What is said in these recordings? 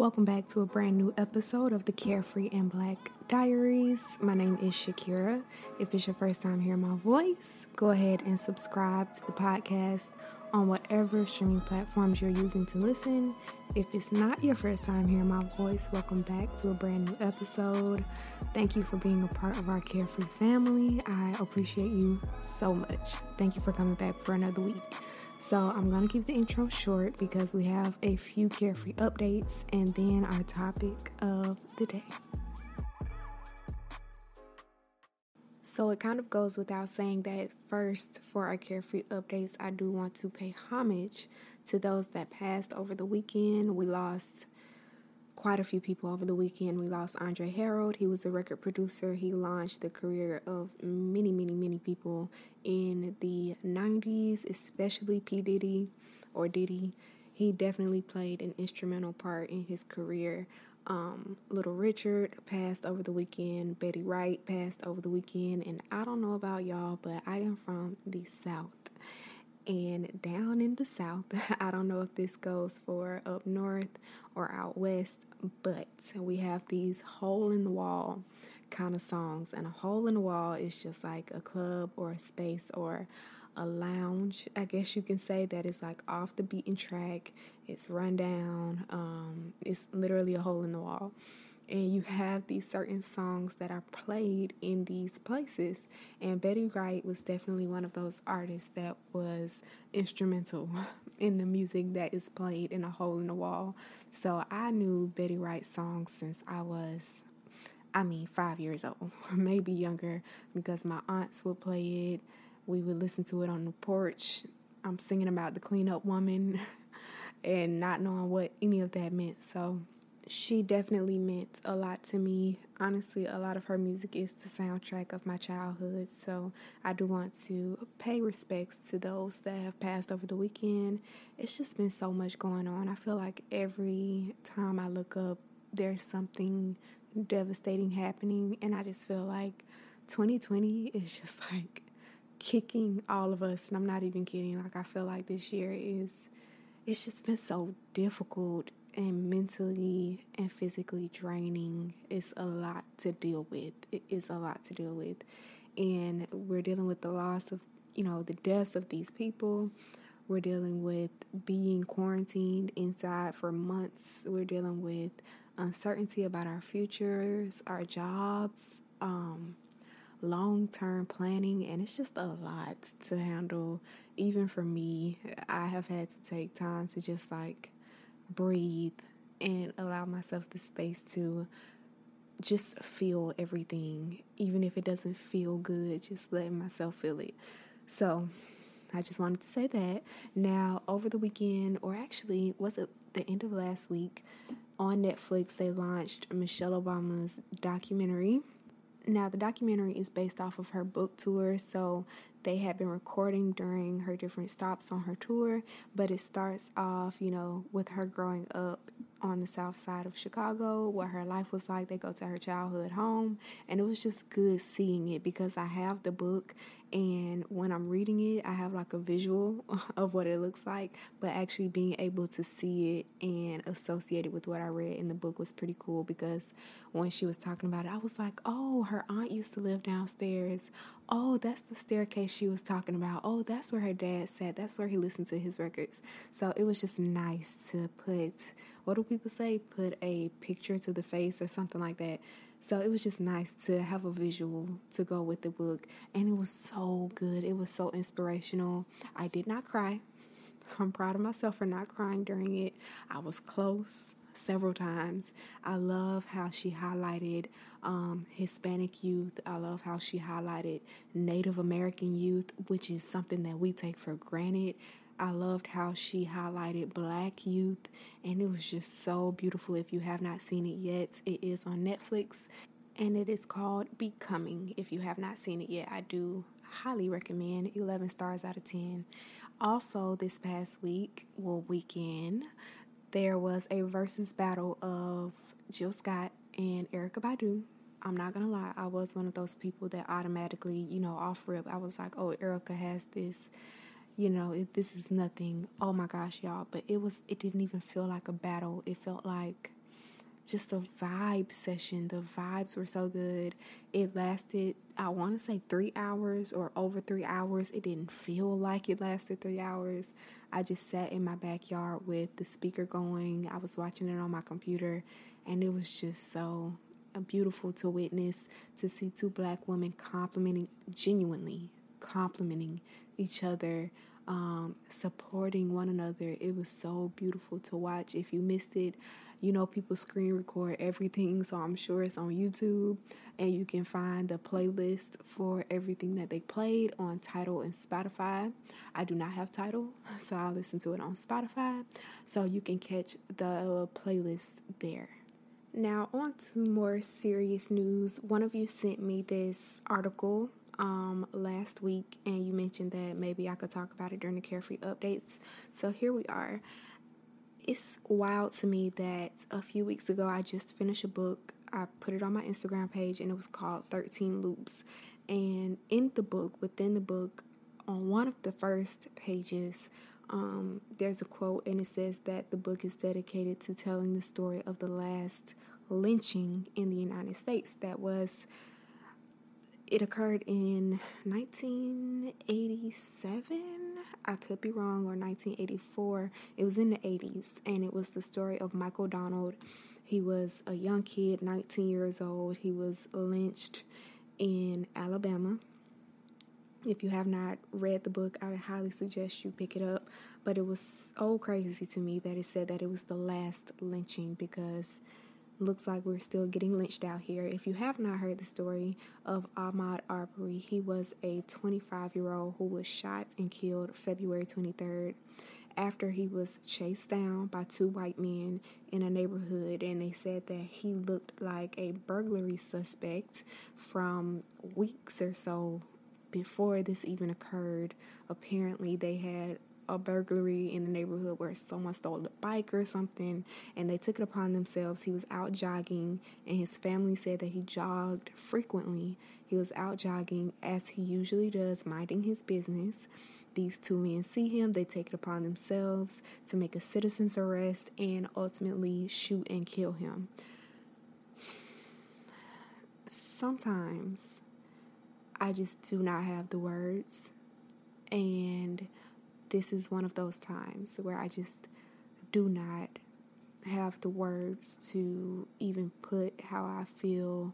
Welcome back to a brand new episode of the Carefree and Black Diaries. My name is Shakira. If it's your first time hearing my voice, go ahead and subscribe to the podcast on whatever streaming platforms you're using to listen. If it's not your first time hearing my voice, welcome back to a brand new episode. Thank you for being a part of our Carefree family. I appreciate you so much. Thank you for coming back for another week. So I'm going to keep the intro short because we have a few carefree updates and then our topic of the day. So it kind of goes without saying that first, for our carefree updates, I do want to pay homage to those that passed over the weekend. We lost quite a few people over the weekend. We lost Andre Harrell. He was a record producer. He launched the career of many, many, many people in the 90s, especially P. Diddy or Diddy. He definitely played an instrumental part in his career. Um, Little Richard passed over the weekend. Betty Wright passed over the weekend. And I don't know about y'all, but I am from the South. And down in the South, I don't know if this goes for up north or out west, but we have these hole in the wall kind of songs. And a hole in the wall is just like a club or a space or a lounge, I guess you can say, that is like off the beaten track. It's run down. Um, it's literally a hole in the wall. And you have these certain songs that are played in these places. And Betty Wright was definitely one of those artists that was instrumental in the music that is played in a hole in the wall. So I knew Betty Wright songs since I was, I mean, five years old, maybe younger, because my aunts would play it. We would listen to it on the porch. I'm singing about the cleanup woman and not knowing what any of that meant. So she definitely meant a lot to me. Honestly, a lot of her music is the soundtrack of my childhood. So I do want to pay respects to those that have passed over the weekend. It's just been so much going on. I feel like every time I look up, there's something devastating happening. And I just feel like 2020 is just like kicking all of us. And I'm not even kidding. Like, I feel like this year is, it's just been so difficult and mentally and physically draining. It's a lot to deal with. It is a lot to deal with. And we're dealing with the loss of, you know, the deaths of these people. We're dealing with being quarantined inside for months. We're dealing with uncertainty about our futures, our jobs, um, long term planning, and it's just a lot to handle. Even for me, I have had to take time to just like breathe and allow myself the space to just feel everything, even if it doesn't feel good, just letting myself feel it. So, I just wanted to say that. Now, over the weekend, or actually, was it the end of last week, on Netflix, they launched Michelle Obama's documentary. Now, the documentary is based off of her book tour, so they had been recording during her different stops on her tour, but it starts off, you know, with her growing up on the south side of Chicago, what her life was like. They go to her childhood home, and it was just good seeing it because I have the book, and when I'm reading it, I have like a visual of what it looks like, but actually being able to see it and associate it with what I read in the book was pretty cool because when she was talking about it, I was like, oh, her aunt used to live downstairs. Oh, that's the staircase she was talking about. Oh, that's where her dad sat. That's where he listened to his records. So it was just nice to put what do people say? Put a picture to the face or something like that. So it was just nice to have a visual to go with the book. And it was so good. It was so inspirational. I did not cry. I'm proud of myself for not crying during it. I was close several times. I love how she highlighted um, Hispanic youth. I love how she highlighted Native American youth, which is something that we take for granted. I loved how she highlighted black youth, and it was just so beautiful. If you have not seen it yet, it is on Netflix and it is called Becoming. If you have not seen it yet, I do highly recommend 11 stars out of 10. Also, this past week, well, weekend, there was a versus battle of Jill Scott and Erykah Badu. I'm not gonna lie, I was one of those people that automatically, you know, off rip, I was like, oh, Erica has this you know, it, this is nothing. Oh my gosh, y'all! But it was. It didn't even feel like a battle. It felt like just a vibe session. The vibes were so good. It lasted, I want to say three hours or over three hours. It didn't feel like it lasted three hours. I just sat in my backyard with the speaker going. I was watching it on my computer, and it was just so uh, beautiful to witness to see two black women complimenting, genuinely complimenting each other um, supporting one another. It was so beautiful to watch. If you missed it, you know, people screen record everything, so I'm sure it's on YouTube, and you can find the playlist for everything that they played on Tidal and Spotify. I do not have Tidal, so I listen to it on Spotify, so you can catch the playlist there. Now, on to more serious news. One of you sent me this article um, last week, and you mentioned that maybe I could talk about it during the Carefree updates. So here we are. It's wild to me that a few weeks ago I just finished a book. I put it on my Instagram page, and it was called 13 Loops. And in the book, within the book, on one of the first pages, um, there's a quote, and it says that the book is dedicated to telling the story of the last lynching in the United States that was it occurred in 1987. I could be wrong, or 1984. It was in the 80s, and it was the story of Michael Donald. He was a young kid, 19 years old. He was lynched in Alabama. If you have not read the book, I would highly suggest you pick it up. But it was so crazy to me that it said that it was the last lynching because looks like we're still getting lynched out here. If you have not heard the story of Ahmaud Arbery, he was a 25 year old who was shot and killed February 23rd after he was chased down by two white men in a neighborhood and they said that he looked like a burglary suspect from weeks or so before this even occurred. Apparently, they had a burglary in the neighborhood where someone stole a bike or something and they took it upon themselves. He was out jogging and his family said that he jogged frequently. He was out jogging as he usually does, minding his business. These two men see him, they take it upon themselves to make a citizen's arrest and ultimately shoot and kill him. Sometimes I just do not have the words and this is one of those times where I just do not have the words to even put how I feel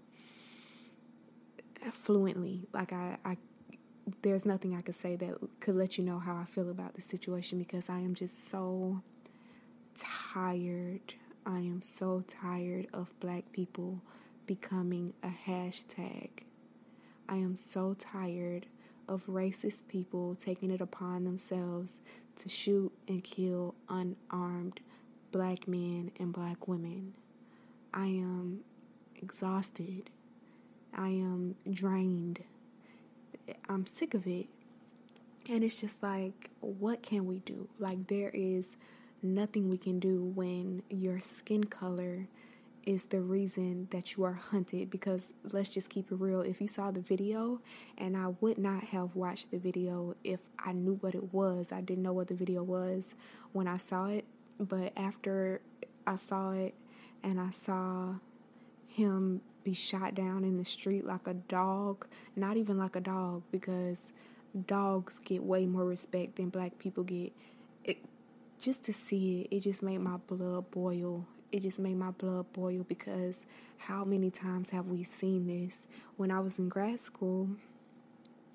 fluently. Like I, I there's nothing I could say that could let you know how I feel about the situation because I am just so tired. I am so tired of black people becoming a hashtag. I am so tired of racist people taking it upon themselves to shoot and kill unarmed black men and black women. I am exhausted. I am drained. I'm sick of it. And it's just like, what can we do? Like, there is nothing we can do when your skin color is the reason that you are hunted because let's just keep it real. If you saw the video, and I would not have watched the video if I knew what it was, I didn't know what the video was when I saw it, but after I saw it and I saw him be shot down in the street like a dog, not even like a dog because dogs get way more respect than black people get. It just to see it, it just made my blood boil it just made my blood boil because how many times have we seen this? When I was in grad school,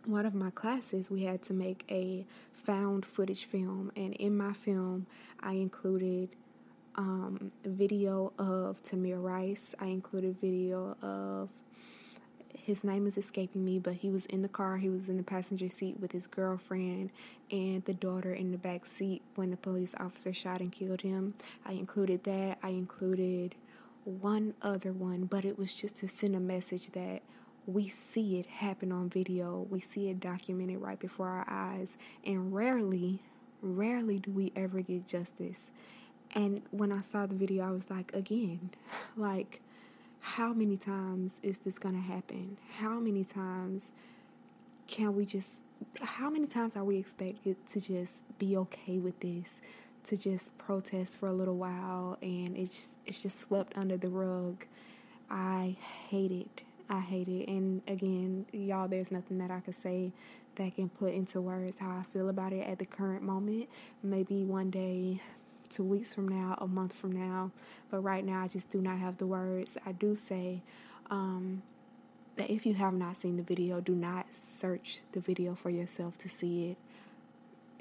one of my classes, we had to make a found footage film, and in my film, I included um, video of Tamir Rice. I included video of his name is escaping me, but he was in the car. He was in the passenger seat with his girlfriend and the daughter in the back seat when the police officer shot and killed him. I included that. I included one other one, but it was just to send a message that we see it happen on video. We see it documented right before our eyes, and rarely, rarely do we ever get justice. And when I saw the video, I was like, again, like how many times is this going to happen? How many times can we just, how many times are we expected to just be okay with this? to just protest for a little while and it's it's just swept under the rug. I hate it. I hate it. And again, y'all, there's nothing that I could say that can put into words how I feel about it at the current moment. Maybe one day, two weeks from now, a month from now. But right now, I just do not have the words. I do say um, that if you have not seen the video, do not search the video for yourself to see it.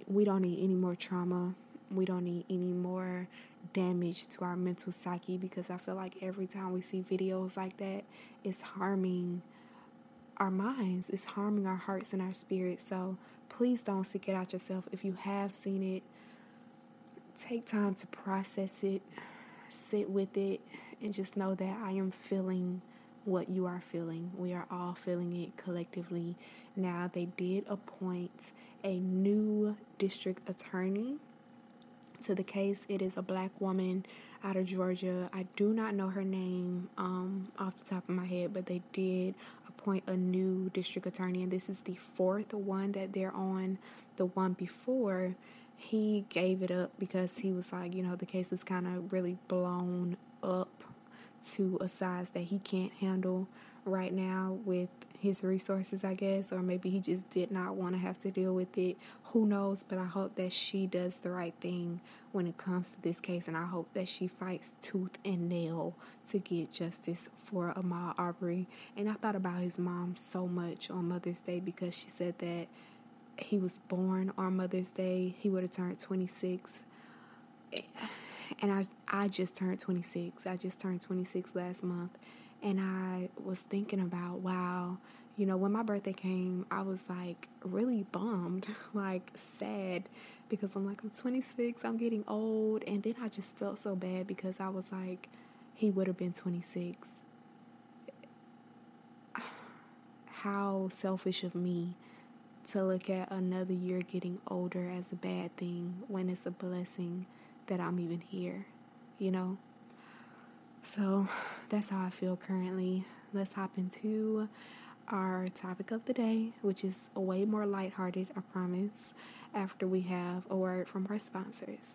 We don't need any more trauma. We don't need any more damage to our mental psyche because I feel like every time we see videos like that, it's harming our minds, it's harming our hearts and our spirits. So please don't seek it out yourself. If you have seen it, take time to process it, sit with it, and just know that I am feeling what you are feeling. We are all feeling it collectively. Now, they did appoint a new district attorney to the case. It is a black woman out of Georgia. I do not know her name um, off the top of my head, but they did appoint a new district attorney, and this is the fourth one that they're on. The one before, he gave it up because he was like, you know, the case is kind of really blown up to a size that he can't handle right now with his resources, I guess, or maybe he just did not want to have to deal with it. Who knows? But I hope that she does the right thing when it comes to this case, and I hope that she fights tooth and nail to get justice for Ahmaud Aubrey. And I thought about his mom so much on Mother's Day because she said that he was born on Mother's Day, he would have turned 26. And I, I just turned 26. I just turned 26 last month and I was thinking about, wow, you know, when my birthday came, I was like really bummed, like sad, because I'm like, I'm 26, I'm getting old. And then I just felt so bad because I was like, he would have been 26. How selfish of me to look at another year getting older as a bad thing when it's a blessing that I'm even here, you know? So that's how I feel currently. Let's hop into our topic of the day, which is way more lighthearted, I promise, after we have a word from our sponsors.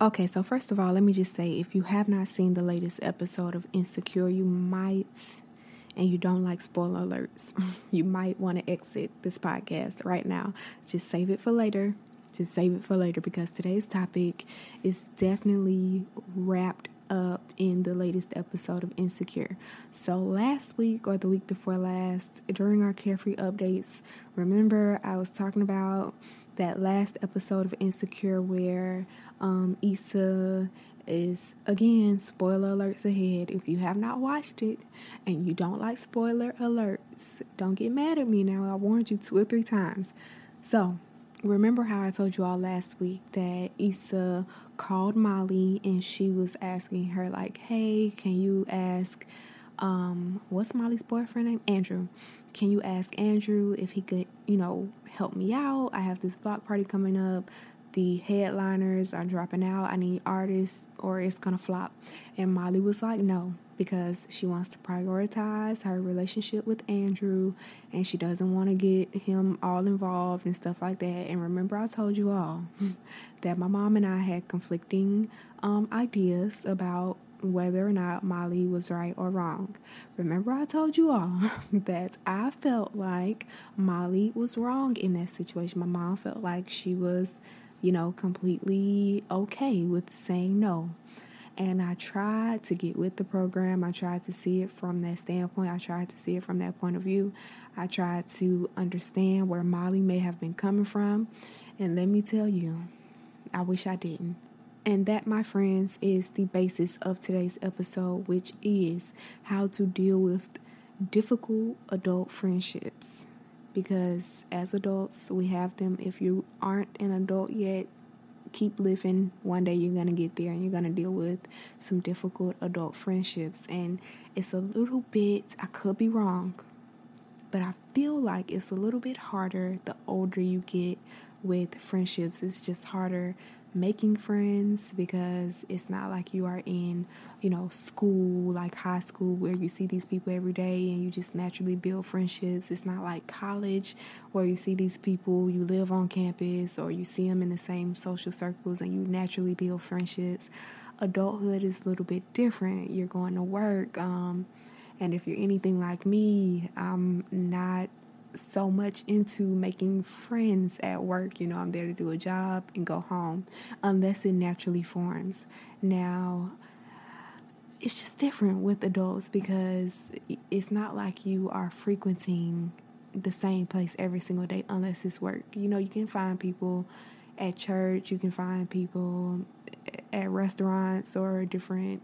Okay, so first of all, let me just say if you have not seen the latest episode of Insecure, you might, and you don't like spoiler alerts, you might want to exit this podcast right now. Just save it for later. Just save it for later because today's topic is definitely wrapped up in the latest episode of Insecure. So, last week or the week before last, during our carefree updates, remember I was talking about that last episode of Insecure where um, Issa is again spoiler alerts ahead. If you have not watched it and you don't like spoiler alerts, don't get mad at me now. I warned you two or three times. So, remember how I told you all last week that Issa called Molly and she was asking her, like, hey, can you ask, um, what's Molly's boyfriend name? Andrew. Can you ask Andrew if he could, you know, help me out? I have this block party coming up the headliners are dropping out. I need artists or it's gonna flop. And Molly was like, no, because she wants to prioritize her relationship with Andrew and she doesn't want to get him all involved and stuff like that. And remember, I told you all that my mom and I had conflicting um, ideas about whether or not Molly was right or wrong. Remember, I told you all that I felt like Molly was wrong in that situation. My mom felt like she was you know, completely okay with saying no. And I tried to get with the program. I tried to see it from that standpoint. I tried to see it from that point of view. I tried to understand where Molly may have been coming from. And let me tell you, I wish I didn't. And that, my friends, is the basis of today's episode, which is how to deal with difficult adult friendships because as adults, we have them. If you aren't an adult yet, keep living. One day you're going to get there and you're going to deal with some difficult adult friendships. And it's a little bit, I could be wrong, but I feel like it's a little bit harder the older you get with friendships. It's just harder making friends because it's not like you are in, you know, school, like high school, where you see these people every day and you just naturally build friendships. It's not like college where you see these people, you live on campus, or you see them in the same social circles and you naturally build friendships. Adulthood is a little bit different. You're going to work. Um, and if you're anything like me, I'm not so much into making friends at work. You know, I'm there to do a job and go home, unless it naturally forms. Now, it's just different with adults because it's not like you are frequenting the same place every single day unless it's work. You know, you can find people at church, you can find people at restaurants or different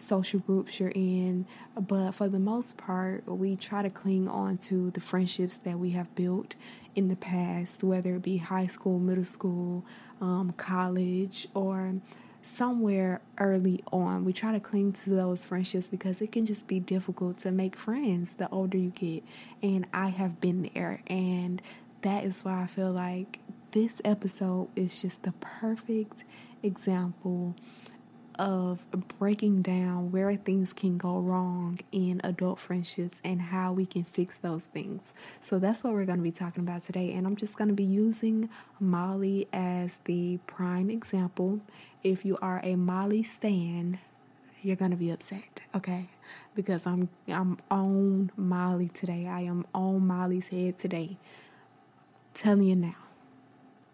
social groups you're in. But for the most part, we try to cling on to the friendships that we have built in the past, whether it be high school, middle school, um, college, or somewhere early on. We try to cling to those friendships because it can just be difficult to make friends the older you get. And I have been there. And that is why I feel like this episode is just the perfect example of breaking down where things can go wrong in adult friendships and how we can fix those things. So that's what we're going to be talking about today. And I'm just going to be using Molly as the prime example. If you are a Molly stan, you're going to be upset, okay? Because I'm I'm on Molly today. I am on Molly's head today. Telling you now.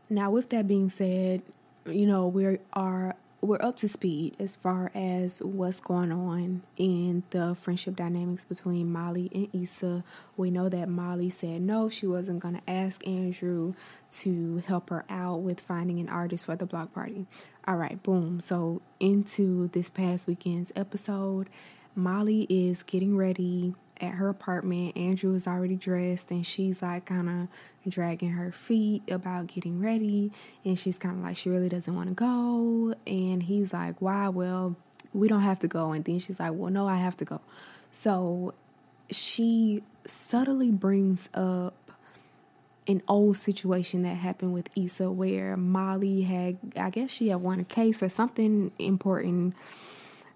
Now, with that being said, you know, we are we're up to speed as far as what's going on in the friendship dynamics between Molly and Issa. We know that Molly said no, she wasn't going to ask Andrew to help her out with finding an artist for the block party. All right, boom. So, into this past weekend's episode, Molly is getting ready at her apartment. Andrew is already dressed and she's like kind of dragging her feet about getting ready. And she's kind of like, she really doesn't want to go. And he's like, why? Well, we don't have to go. And then she's like, well, no, I have to go. So she subtly brings up an old situation that happened with Issa where Molly had, I guess she had won a case or something important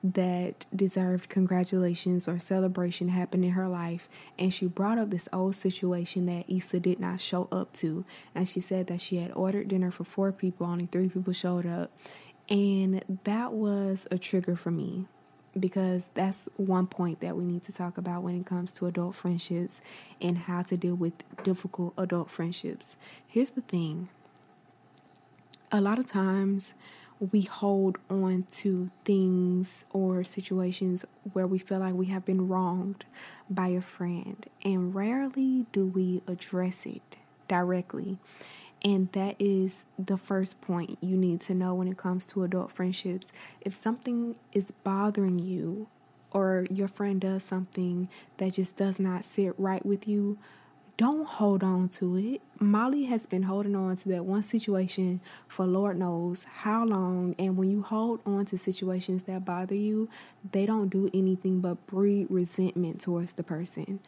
that deserved congratulations or celebration happened in her life. And she brought up this old situation that Issa did not show up to. And she said that she had ordered dinner for four people, only three people showed up. And that was a trigger for me because that's one point that we need to talk about when it comes to adult friendships and how to deal with difficult adult friendships. Here's the thing a lot of times we hold on to things or situations where we feel like we have been wronged by a friend, and rarely do we address it directly. And that is the first point you need to know when it comes to adult friendships. If something is bothering you, or your friend does something that just does not sit right with you, don't hold on to it. Molly has been holding on to that one situation for Lord knows how long. And when you hold on to situations that bother you, they don't do anything but breed resentment towards the person.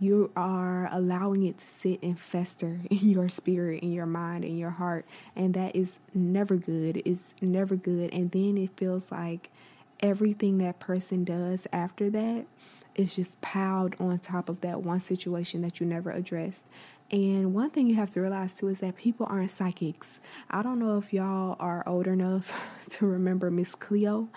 You are allowing it to sit and fester in your spirit, in your mind, in your heart. And that is never good. It's never good. And then it feels like everything that person does after that is just piled on top of that one situation that you never addressed. And one thing you have to realize too is that people aren't psychics. I don't know if y'all are old enough to remember Miss Cleo.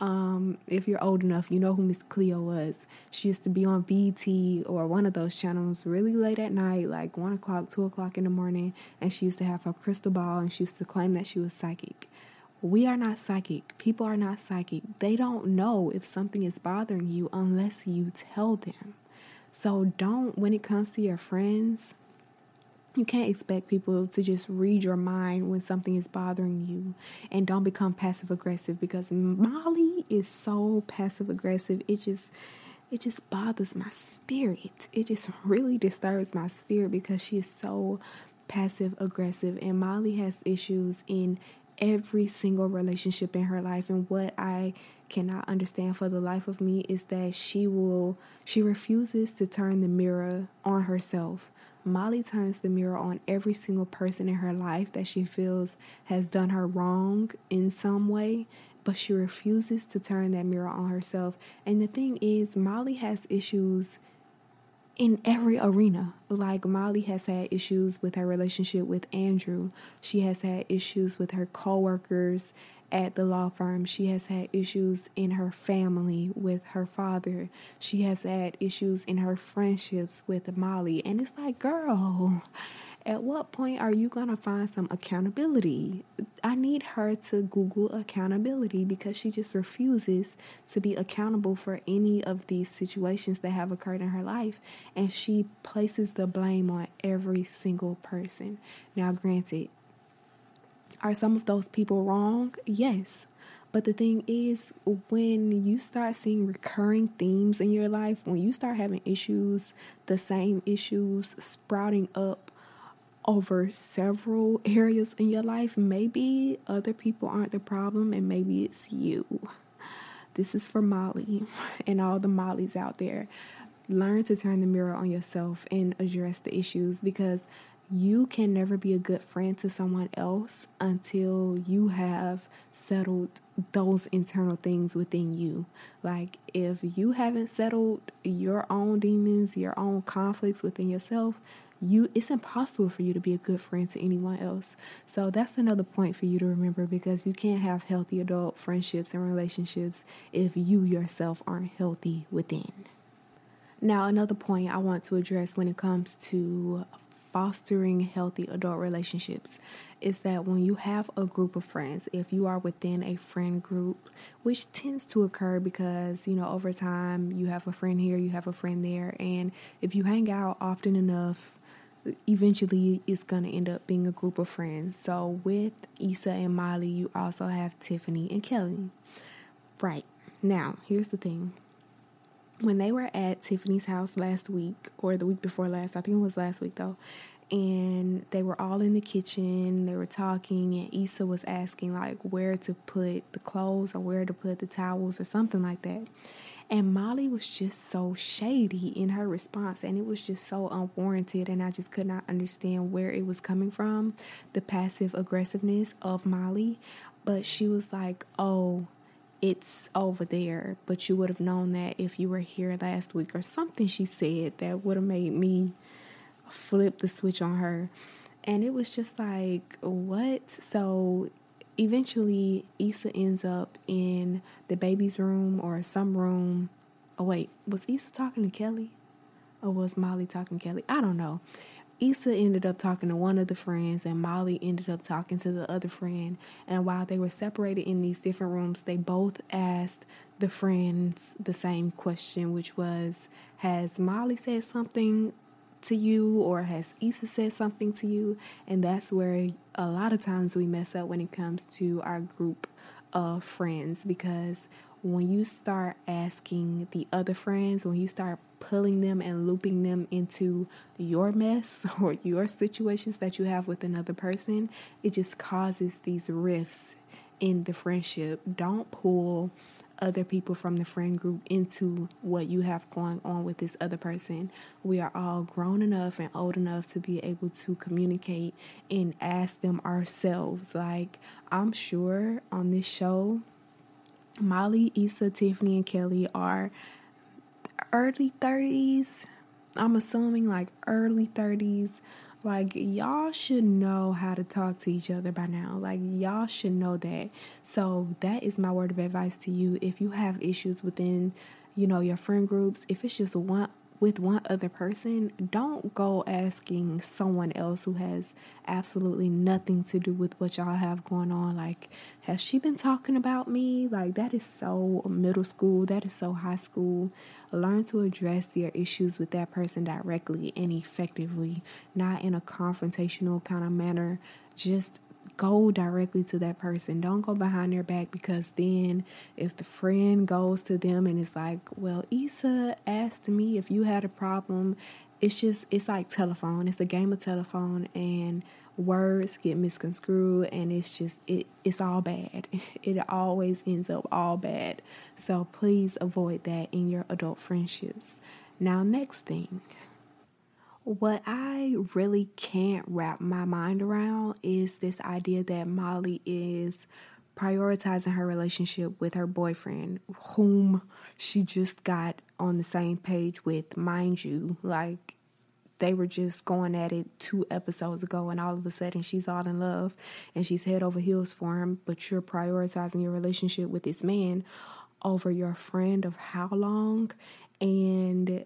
Um, if you're old enough, you know who Miss Cleo was. She used to be on BET or one of those channels really late at night, like 1 o'clock, 2 o'clock in the morning, and she used to have her crystal ball and she used to claim that she was psychic. We are not psychic. People are not psychic. They don't know if something is bothering you unless you tell them. So don't, when it comes to your friends, you can't expect people to just read your mind when something is bothering you and don't become passive aggressive because Molly is so passive aggressive. It just it just bothers my spirit. It just really disturbs my spirit because she is so passive aggressive and Molly has issues in every single relationship in her life. And what I cannot understand for the life of me is that she will, she refuses to turn the mirror on herself. Molly turns the mirror on every single person in her life that she feels has done her wrong in some way, but she refuses to turn that mirror on herself. And the thing is, Molly has issues in every arena. Like Molly has had issues with her relationship with Andrew. She has had issues with her coworkers at the law firm. She has had issues in her family with her father. She has had issues in her friendships with Molly. And it's like, girl, at what point are you going to find some accountability? I need her to Google accountability because she just refuses to be accountable for any of these situations that have occurred in her life. And she places the blame on every single person. Now, granted, are some of those people wrong? Yes. But the thing is, when you start seeing recurring themes in your life, when you start having issues, the same issues sprouting up over several areas in your life, maybe other people aren't the problem and maybe it's you. This is for Molly and all the Mollies out there. Learn to turn the mirror on yourself and address the issues because you can never be a good friend to someone else until you have settled those internal things within you. Like, if you haven't settled your own demons, your own conflicts within yourself, you it's impossible for you to be a good friend to anyone else. So that's another point for you to remember because you can't have healthy adult friendships and relationships if you yourself aren't healthy within. Now, another point I want to address when it comes to fostering healthy adult relationships is that when you have a group of friends, if you are within a friend group, which tends to occur because, you know, over time you have a friend here, you have a friend there, and if you hang out often enough, eventually it's going to end up being a group of friends. So with Issa and Molly, you also have Tiffany and Kelly. Right. Now, here's the thing when they were at Tiffany's house last week or the week before last, I think it was last week though, and they were all in the kitchen, they were talking, and Issa was asking like where to put the clothes or where to put the towels or something like that. And Molly was just so shady in her response, and it was just so unwarranted. And I just could not understand where it was coming from the passive aggressiveness of Molly. But she was like, Oh, it's over there, but you would have known that if you were here last week or something she said that would have made me flip the switch on her. And it was just like, what? So eventually, Issa ends up in the baby's room or some room. Oh, wait, was Issa talking to Kelly? Or was Molly talking to Kelly? I don't know. Issa ended up talking to one of the friends, and Molly ended up talking to the other friend. And while they were separated in these different rooms, they both asked the friends the same question, which was Has Molly said something to you, or has Issa said something to you? And that's where a lot of times we mess up when it comes to our group of friends because when you start asking the other friends, when you start pulling them and looping them into your mess or your situations that you have with another person, it just causes these rifts in the friendship. Don't pull other people from the friend group into what you have going on with this other person. We are all grown enough and old enough to be able to communicate and ask them ourselves. Like, I'm sure on this show, Molly, Issa, Tiffany, and Kelly are early 30s. I'm assuming like early 30s. Like, y'all should know how to talk to each other by now. Like, y'all should know that. So, that is my word of advice to you. If you have issues within, you know, your friend groups, if it's just one with one other person, don't go asking someone else who has absolutely nothing to do with what y'all have going on. Like, has she been talking about me? Like, that is so middle school, that is so high school. Learn to address your issues with that person directly and effectively, not in a confrontational kind of manner. Just go directly to that person. Don't go behind their back because then if the friend goes to them and it's like, well, Issa asked me if you had a problem, it's just it's like telephone. It's a game of telephone and words get misconstrued and it's just it it's all bad it always ends up all bad so please avoid that in your adult friendships now next thing what I really can't wrap my mind around is this idea that Molly is prioritizing her relationship with her boyfriend, whom she just got on the same page with, mind you. Like, they were just going at it two episodes ago, and all of a sudden she's all in love and she's head over heels for him, but you're prioritizing your relationship with this man over your friend of how long? And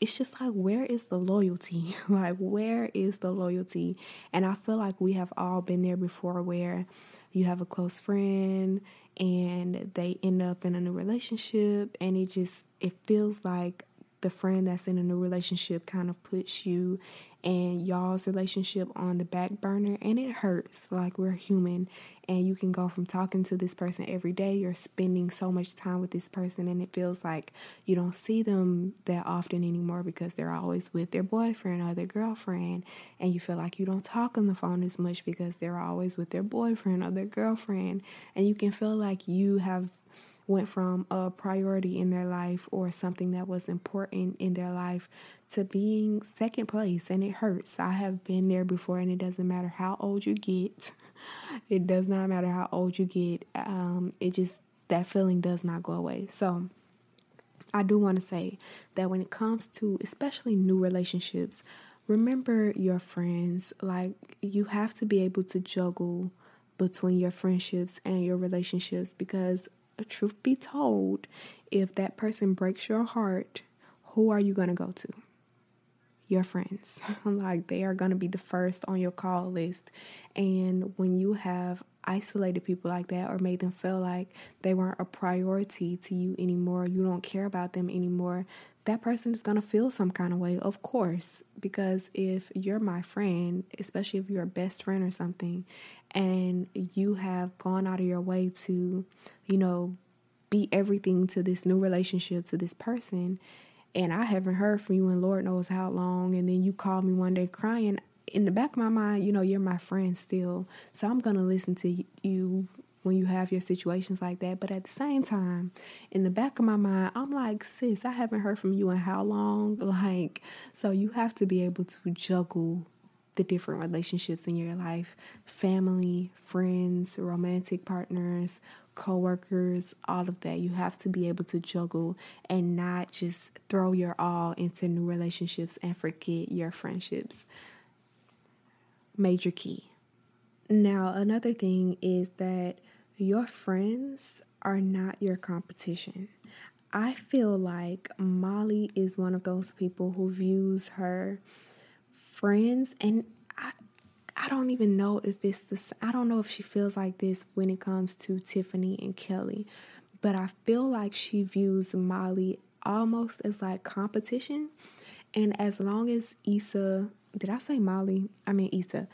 it's just like where is the loyalty? Like where is the loyalty? And i feel like we have all been there before where you have a close friend and they end up in a new relationship and it just it feels like the friend that's in a new relationship kind of puts you and y'all's relationship on the back burner and it hurts like we're human and you can go from talking to this person every day you're spending so much time with this person and it feels like you don't see them that often anymore because they're always with their boyfriend or their girlfriend and you feel like you don't talk on the phone as much because they're always with their boyfriend or their girlfriend and you can feel like you have went from a priority in their life or something that was important in their life to being second place and it hurts. I have been there before and it doesn't matter how old you get. It does not matter how old you get. Um, it just that feeling does not go away. So I do want to say that when it comes to especially new relationships, remember your friends. Like you have to be able to juggle between your friendships and your relationships because truth be told, if that person breaks your heart, who are you going to go to? Your friends. like they are going to be the first on your call list. And when you have isolated people like that or made them feel like they weren't a priority to you anymore, you don't care about them anymore, that person is going to feel some kind of way, of course. Because if you're my friend, especially if you're a best friend or something, and you have gone out of your way to, you know, be everything to this new relationship, to this person, and I haven't heard from you in Lord knows how long, and then you call me one day crying, in the back of my mind, you know, you're my friend still. So I'm going to listen to you when you have your situations like that. But at the same time, in the back of my mind, I'm like, sis, I haven't heard from you in how long? Like, so you have to be able to juggle the different relationships in your life family, friends, romantic partners, coworkers, all of that. You have to be able to juggle and not just throw your all into new relationships and forget your friendships. Major key. Now, another thing is that your friends are not your competition. I feel like Molly is one of those people who views her friends and I I don't even know if it's this I don't know if she feels like this when it comes to Tiffany and Kelly, but I feel like she views Molly almost as like competition. And as long as Issa, did I say Molly? I mean Issa.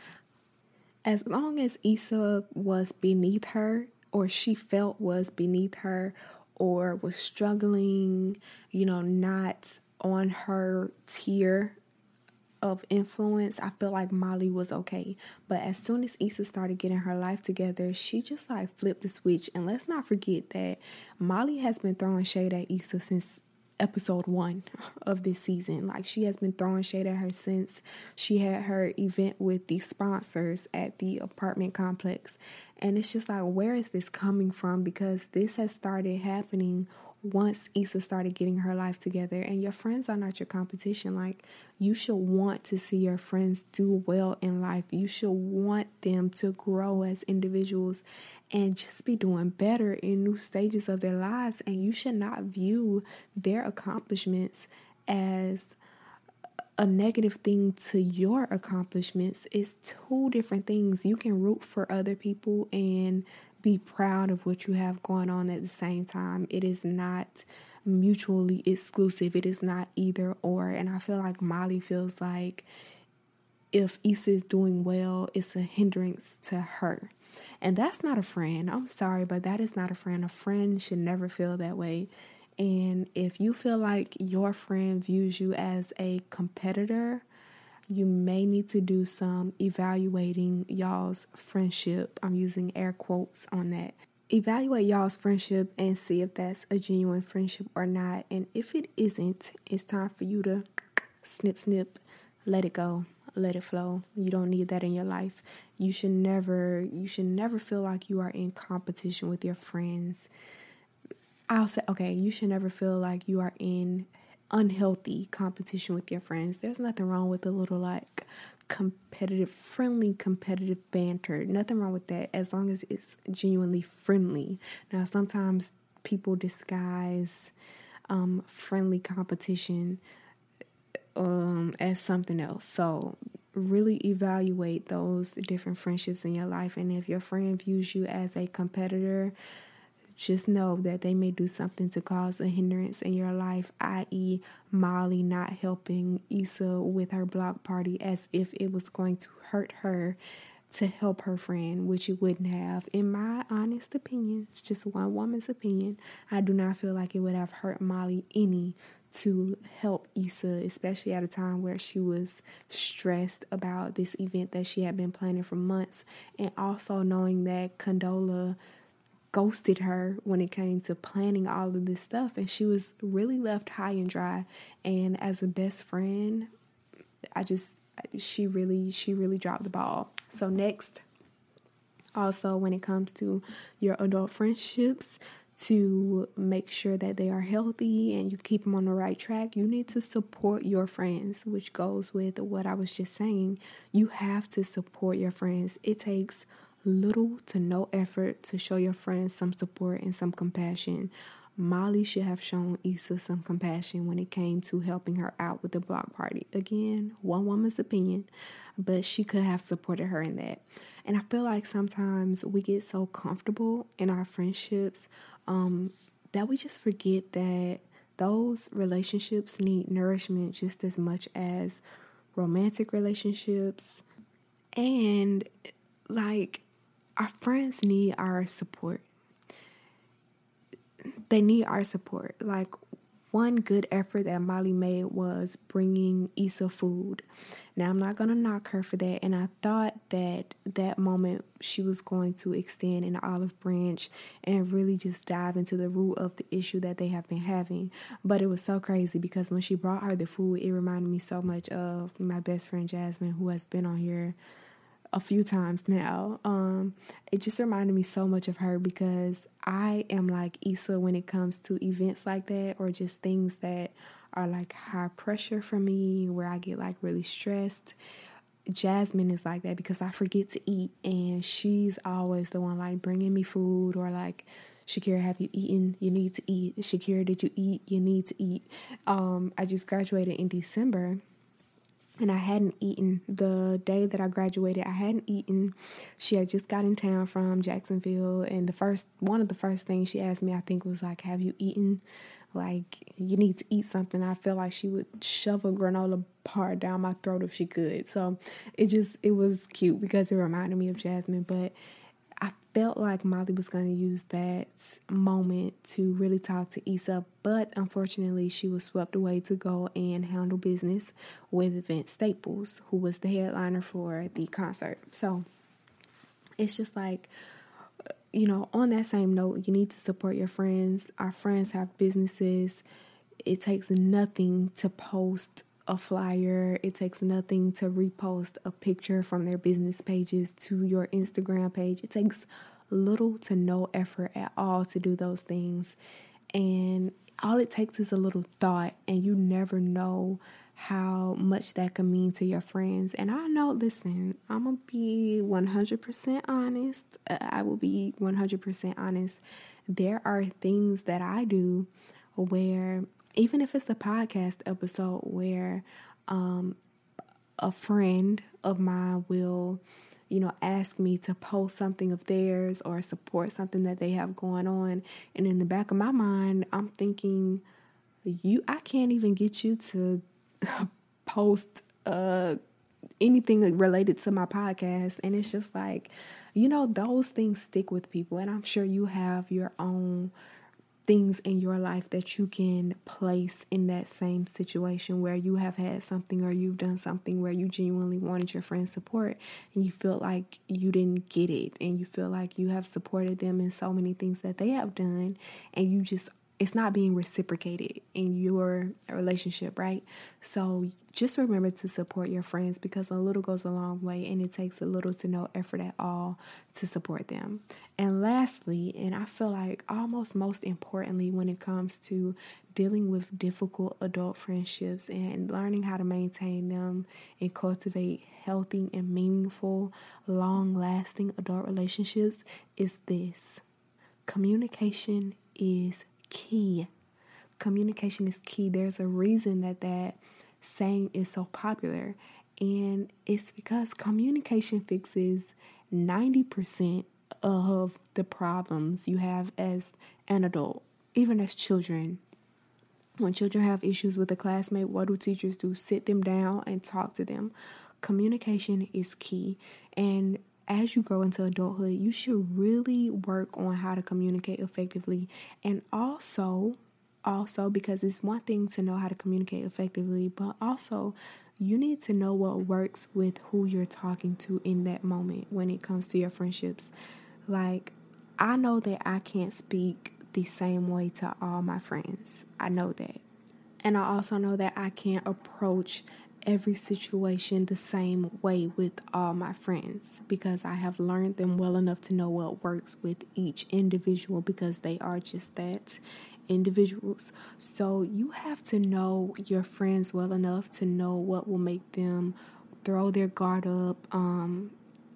As long as Issa was beneath her or she felt was beneath her or was struggling, you know, not on her tier of influence, I feel like Molly was okay. But as soon as Issa started getting her life together, she just like flipped the switch. And let's not forget that Molly has been throwing shade at Issa since episode one of this season. Like she has been throwing shade at her since she had her event with the sponsors at the apartment complex. And it's just like, where is this coming from? Because this has started happening once Issa started getting her life together and your friends are not your competition like you should want to see your friends do well in life. You should want them to grow as individuals and just be doing better in new stages of their lives and you should not view their accomplishments as a negative thing to your accomplishments. It's two different things. You can root for other people and be proud of what you have going on at the same time. It is not mutually exclusive. It is not either or. And I feel like Molly feels like if Issa is doing well, it's a hindrance to her. And that's not a friend. I'm sorry, but that is not a friend. A friend should never feel that way. And if you feel like your friend views you as a competitor, you may need to do some evaluating y'all's friendship. I'm using air quotes on that. Evaluate y'all's friendship and see if that's a genuine friendship or not. And if it isn't, it's time for you to snip, snip, let it go, let it flow. You don't need that in your life. You should never, you should never feel like you are in competition with your friends. I'll say, okay, you should never feel like you are in unhealthy competition with your friends. There's nothing wrong with a little like competitive, friendly, competitive banter. Nothing wrong with that as long as it's genuinely friendly. Now, sometimes people disguise um, friendly competition um, as something else. So, really evaluate those different friendships in your life. And if your friend views you as a competitor, just know that they may do something to cause a hindrance in your life, i.e., Molly not helping Issa with her block party as if it was going to hurt her to help her friend, which it wouldn't have. In my honest opinion, it's just one woman's opinion. I do not feel like it would have hurt Molly any to help Issa, especially at a time where she was stressed about this event that she had been planning for months, and also knowing that Condola ghosted her when it came to planning all of this stuff and she was really left high and dry and as a best friend I just she really she really dropped the ball. So next also when it comes to your adult friendships to make sure that they are healthy and you keep them on the right track, you need to support your friends, which goes with what I was just saying. You have to support your friends. It takes little to no effort to show your friends some support and some compassion. Molly should have shown Issa some compassion when it came to helping her out with the block party. Again, one woman's opinion, but she could have supported her in that. And I feel like sometimes we get so comfortable in our friendships um, that we just forget that those relationships need nourishment just as much as romantic relationships. And like our friends need our support. They need our support. Like one good effort that Molly made was bringing Issa food. Now, I'm not to knock her for that. And I thought that that moment she was going to extend an olive branch and really just dive into the root of the issue that they have been having. But it was so crazy because when she brought her the food, it reminded me so much of my best friend Jasmine, who has been on here a few times now. Um, it just reminded me so much of her because I am like Issa when it comes to events like that or just things that are like high pressure for me where I get like really stressed. Jasmine is like that because I forget to eat and she's always the one like bringing me food or like Shakira, have you eaten? You need to eat. Shakira, did you eat? You need to eat. Um, I just graduated in December and I hadn't eaten the day that I graduated. I hadn't eaten. She had just got in town from Jacksonville, and the first one of the first things she asked me, I think, was like, "Have you eaten? Like, you need to eat something." I felt like she would shove a granola bar down my throat if she could. So it just it was cute because it reminded me of Jasmine, but I felt like Molly was going to use that moment to really talk to Issa, but unfortunately, she was swept away to go and handle business with Vince Staples, who was the headliner for the concert. So it's just like, uh, you know, on that same note, you need to support your friends. Our friends have businesses. It takes nothing to post a flyer. It takes nothing to repost a picture from their business pages to your Instagram page. It takes little to no effort at all to do those things. And all it takes is a little thought, and you never know how much that can mean to your friends. And I know, listen, I'm gonna be 100% honest. I will be 100% honest. There are things that I do where even if it's a podcast episode where um, a friend of mine will, you know, ask me to post something of theirs or support something that they have going on. And in the back of my mind, I'm thinking, you, I can't even get you to post uh, anything related to my podcast. And it's just like, you know, those things stick with people. And I'm sure you have your own things in your life that you can place in that same situation where you have had something or you've done something where you genuinely wanted your friend's support and you feel like you didn't get it and you feel like you have supported them in so many things that they have done and you just it's not being reciprocated in your relationship, right? So just remember to support your friends because a little goes a long way and it takes a little to no effort at all to support them. And lastly, and I feel like almost most importantly, when it comes to dealing with difficult adult friendships and learning how to maintain them and cultivate healthy and meaningful, long lasting adult relationships, is this communication is key. Communication is key. There's a reason that that saying is so popular, and it's because communication fixes 90% of the problems you have as an adult, even as children. When children have issues with a classmate, what do teachers do? Sit them down and talk to them. Communication is key. And as you grow into adulthood, you should really work on how to communicate effectively and also also because it's one thing to know how to communicate effectively, but also you need to know what works with who you're talking to in that moment when it comes to your friendships. Like I know that I can't speak the same way to all my friends. I know that. And I also know that I can't approach every situation the same way with all my friends because I have learned them well enough to know what works with each individual because they are just that individuals. So you have to know your friends well enough to know what will make them throw their guard up, um,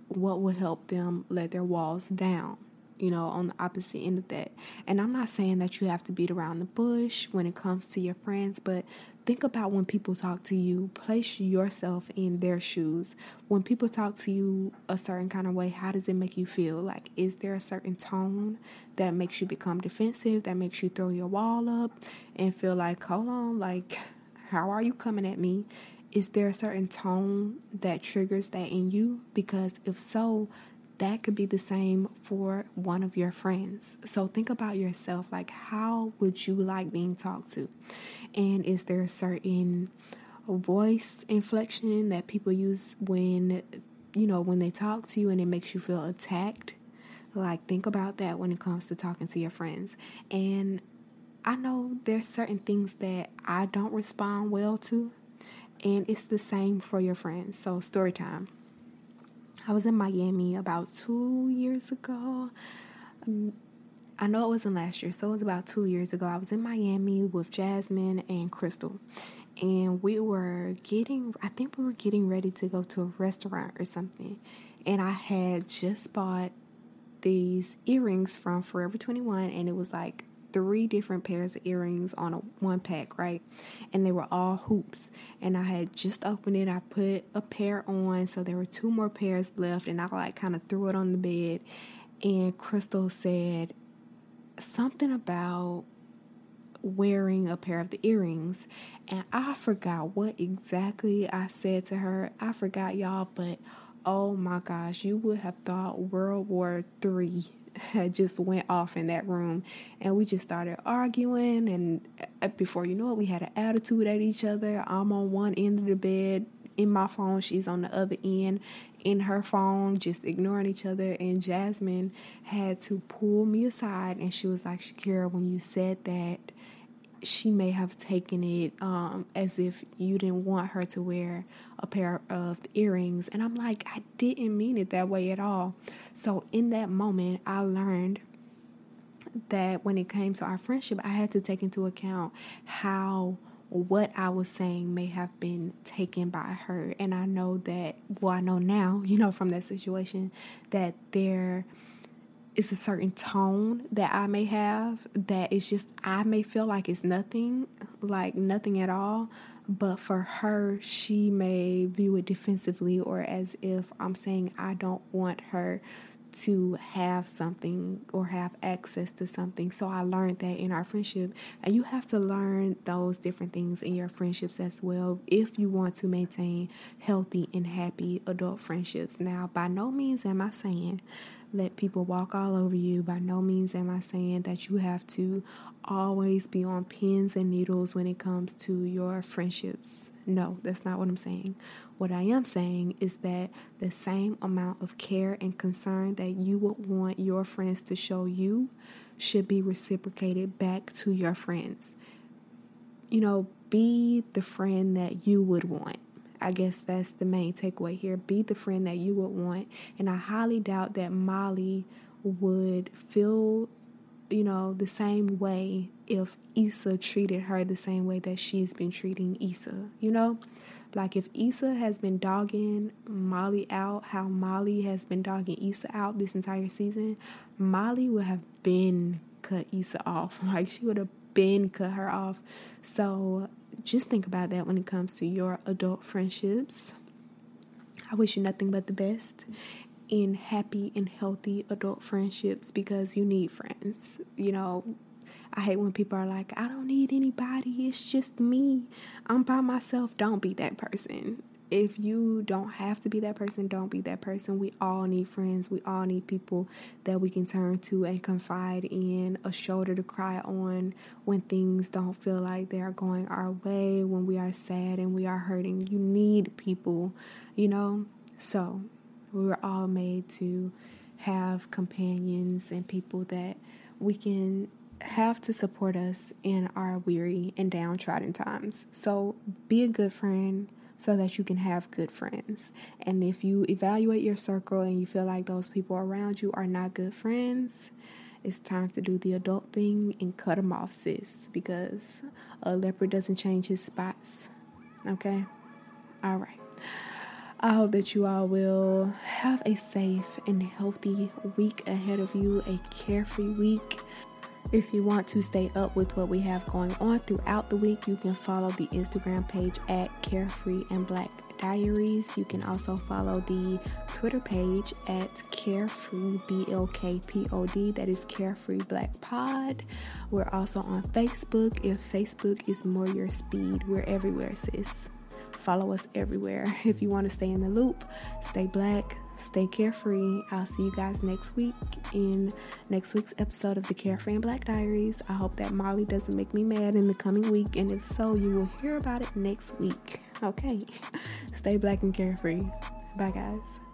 what will help them let their walls down you know, on the opposite end of that. And I'm not saying that you have to beat around the bush when it comes to your friends, but think about when people talk to you, place yourself in their shoes. When people talk to you a certain kind of way, how does it make you feel? Like, is there a certain tone that makes you become defensive, that makes you throw your wall up and feel like, hold on, like, how are you coming at me? Is there a certain tone that triggers that in you? Because if so, that could be the same for one of your friends. So think about yourself like, how would you like being talked to? And is there a certain voice inflection that people use when, you know, when they talk to you and it makes you feel attacked? Like, think about that when it comes to talking to your friends. And I know there's certain things that I don't respond well to, and it's the same for your friends. So, story time. I was in Miami about two years ago. I know it wasn't last year, so it was about two years ago. I was in Miami with Jasmine and Crystal, and we were getting, I think we were getting ready to go to a restaurant or something. And I had just bought these earrings from Forever 21, and it was like three different pairs of earrings on a one pack, right? And they were all hoops. And I had just opened it. I put a pair on, so there were two more pairs left, and I like kind of threw it on the bed. And Crystal said something about wearing a pair of the earrings, and I forgot what exactly I said to her. I forgot, y'all, but oh my gosh, you would have thought World War Three just went off in that room and we just started arguing and uh, before you know it we had an attitude at each other. I'm on one end of the bed in my phone she's on the other end in her phone just ignoring each other and jasmine had to pull me aside and she was like shakira when you said that she may have taken it um, as if you didn't want her to wear a pair of earrings. And I'm like, I didn't mean it that way at all. So in that moment, I learned that when it came to our friendship, I had to take into account how what I was saying may have been taken by her. And I know that, well, I know now, you know, from that situation, that there it's a certain tone that I may have that is just I may feel like it's nothing, like nothing at all, but for her she may view it defensively or as if I'm saying I don't want her to have something or have access to something. So I learned that in our friendship. And you have to learn those different things in your friendships as well if you want to maintain healthy and happy adult friendships. Now, by no means am I saying let people walk all over you. By no means am I saying that you have to always be on pins and needles when it comes to your friendships. No, that's not what I'm saying. What I am saying is that the same amount of care and concern that you would want your friends to show you should be reciprocated back to your friends. You know, be the friend that you would want. I guess that's the main takeaway here. Be the friend that you would want. And I highly doubt that Molly would feel you know, the same way if Issa treated her the same way that she's been treating Issa, you know? Like if Issa has been dogging Molly out, how Molly has been dogging Issa out this entire season, Molly would have been cut Issa off. Like she would have been cut her off. So just think about that when it comes to your adult friendships. I wish you nothing but the best in happy and healthy adult friendships because you need friends. You know, I hate when people are like, I don't need anybody, it's just me. I'm by myself. Don't be that person. If you don't have to be that person, don't be that person. We all need friends. We all need people that we can turn to and confide in, a shoulder to cry on when things don't feel like they are going our way, when we are sad and we are hurting. You need people, you know? So we were all made to have companions and people that we can have to support us in our weary and downtrodden times. So be a good friend so that you can have good friends. And if you evaluate your circle and you feel like those people around you are not good friends, it's time to do the adult thing and cut them off, sis, because a leopard doesn't change his spots. Okay? All right. I hope that you all will have a safe and healthy week ahead of you, a carefree week. If you want to stay up with what we have going on throughout the week, you can follow the Instagram page at Carefree and Black Diaries. You can also follow the Twitter page at Carefree BLKPOD. That is Carefree Black Pod. We're also on Facebook. If Facebook is more your speed, we're everywhere, sis. Follow us everywhere. If you want to stay in the loop, stay black, stay carefree. I'll see you guys next week in next week's episode of the Carefree and Black Diaries. I hope that Molly doesn't make me mad in the coming week, and if so, you will hear about it next week. Okay, stay black and carefree. Bye, guys.